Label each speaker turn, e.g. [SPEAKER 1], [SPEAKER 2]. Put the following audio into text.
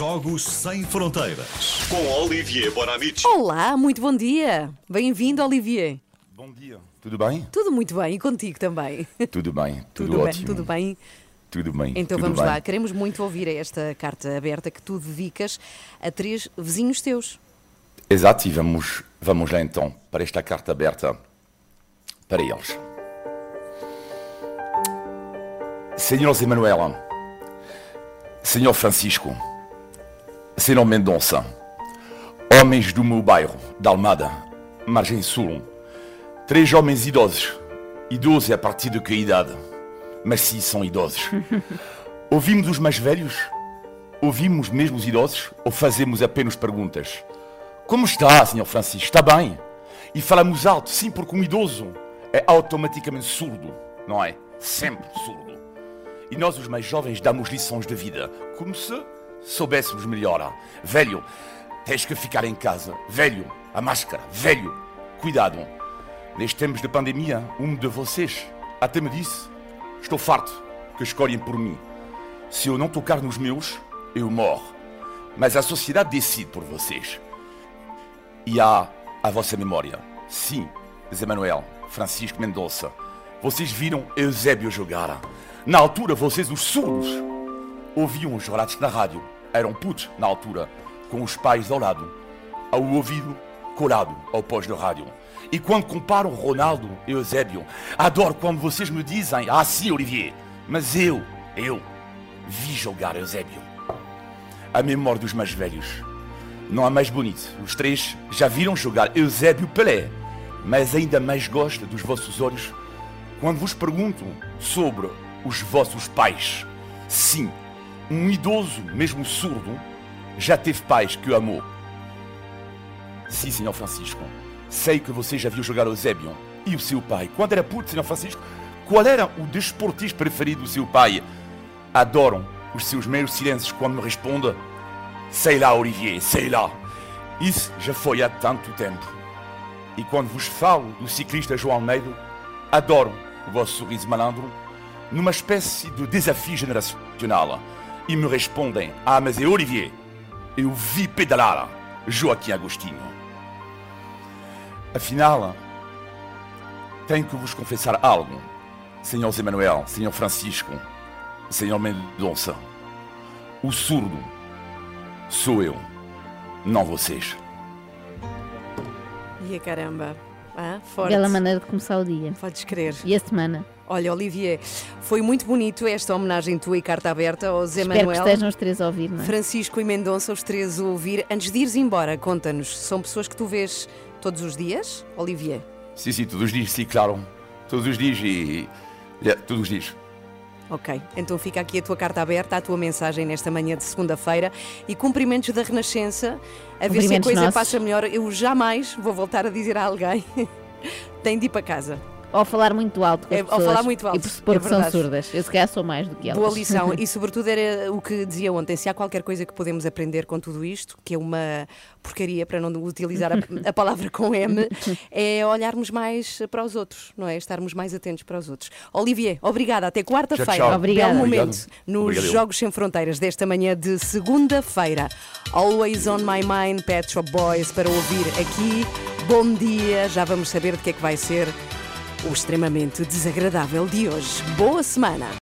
[SPEAKER 1] Jogos Sem Fronteiras. Com Olivier Bonamici.
[SPEAKER 2] Olá, muito bom dia. Bem-vindo, Olivier.
[SPEAKER 3] Bom dia. Tudo bem?
[SPEAKER 2] Tudo muito bem e contigo também.
[SPEAKER 3] Tudo bem. Tudo,
[SPEAKER 2] bem,
[SPEAKER 3] ótimo.
[SPEAKER 2] tudo bem.
[SPEAKER 3] Tudo bem.
[SPEAKER 2] Então
[SPEAKER 3] tudo
[SPEAKER 2] vamos
[SPEAKER 3] bem.
[SPEAKER 2] lá, queremos muito ouvir esta carta aberta que tu dedicas a três vizinhos teus.
[SPEAKER 3] Exato, e vamos, vamos lá então para esta carta aberta para eles. Senhor Zé Manuela, Senhor Francisco, Senhor Mendonça, homens do meu bairro, da Almada, Margem Sul, três homens idosos, idosos a partir de que idade? Mas sim, são idosos. Ouvimos os mais velhos? Ouvimos mesmo os idosos? Ou fazemos apenas perguntas? Como está, Senhor Francisco? Está bem? E falamos alto, sim, porque um idoso é automaticamente surdo, não é? Sempre surdo. E nós, os mais jovens, damos lições de vida, como se soubéssemos melhor. Velho, tens que ficar em casa. Velho, a máscara. Velho, cuidado. Nestes tempos de pandemia, um de vocês até me disse: Estou farto que escolhem por mim. Se eu não tocar nos meus, eu morro. Mas a sociedade decide por vocês. E há a vossa memória. Sim, Zé Manuel, Francisco Mendonça. Vocês viram Eusébio jogar. Na altura, vocês, os surdos, ouviam os relatos na rádio. Eram putos na altura, com os pais ao lado, ao ouvido colado ao pós da rádio. E quando comparam Ronaldo e Eusébio, adoro quando vocês me dizem, ah sim, Olivier, mas eu, eu, vi jogar Eusébio. A memória dos mais velhos. Não há mais bonito. Os três já viram jogar Eusébio Pelé. Mas ainda mais gosto dos vossos olhos quando vos pergunto sobre os vossos pais. Sim, um idoso, mesmo surdo, já teve pais que o amou. Sim, senhor Francisco. Sei que você já viu jogar Eusébio. E o seu pai? Quando era puto, senhor Francisco, qual era o desportista preferido do seu pai? Adoram os seus meros silêncios quando me responde Sei lá, Olivier, sei lá. Isso já foi há tanto tempo. E quando vos falo do ciclista João Almeida, adoro o vosso sorriso malandro, numa espécie de desafio generacional. E me respondem: Ah, mas é Olivier, eu vi pedalar Joaquim Agostinho. Afinal, tenho que vos confessar algo, Senhor Zé Manuel, Senhor Francisco, Senhor Mendonça. O surdo sou eu, não vocês.
[SPEAKER 2] E caramba, ah, forte.
[SPEAKER 4] Bela maneira de começar o dia.
[SPEAKER 2] Podes crer.
[SPEAKER 4] E a semana.
[SPEAKER 2] Olha, Olivier, foi muito bonito esta homenagem tua e carta aberta ao Zé
[SPEAKER 4] Espero que
[SPEAKER 2] Manuel.
[SPEAKER 4] estejam os três a ouvir, não é?
[SPEAKER 2] Francisco e Mendonça, os três a ouvir. Antes de ires embora, conta-nos, são pessoas que tu vês todos os dias, Olivier?
[SPEAKER 3] Sim, sim, todos os dias, sim, claro. Todos os dias e. Yeah, todos os dias.
[SPEAKER 2] Ok, então fica aqui a tua carta aberta, a tua mensagem nesta manhã de segunda-feira e cumprimentos da Renascença, a ver se a coisa
[SPEAKER 4] nossos.
[SPEAKER 2] passa melhor. Eu jamais vou voltar a dizer a alguém, tem de ir para casa.
[SPEAKER 4] Ou falar muito alto com as
[SPEAKER 2] É, ou
[SPEAKER 4] pessoas
[SPEAKER 2] falar muito alto,
[SPEAKER 4] e pressupor
[SPEAKER 2] é
[SPEAKER 4] que são surdas. Eu se calhar sou mais do que elas.
[SPEAKER 2] Boa lição e sobretudo era o que dizia ontem, se há qualquer coisa que podemos aprender com tudo isto, que é uma porcaria para não utilizar a, a palavra com M, é olharmos mais para os outros, não é? Estarmos mais atentos para os outros. Olivier, obrigada, até quarta-feira.
[SPEAKER 4] Obrigada.
[SPEAKER 2] Belo
[SPEAKER 3] Obrigado.
[SPEAKER 2] momento nos
[SPEAKER 3] Obrigado.
[SPEAKER 2] Jogos Sem Fronteiras desta manhã de segunda-feira. Always on my mind, Pet Shop Boys, para ouvir aqui. Bom dia, já vamos saber de que é que vai ser o extremamente desagradável de hoje. Boa semana!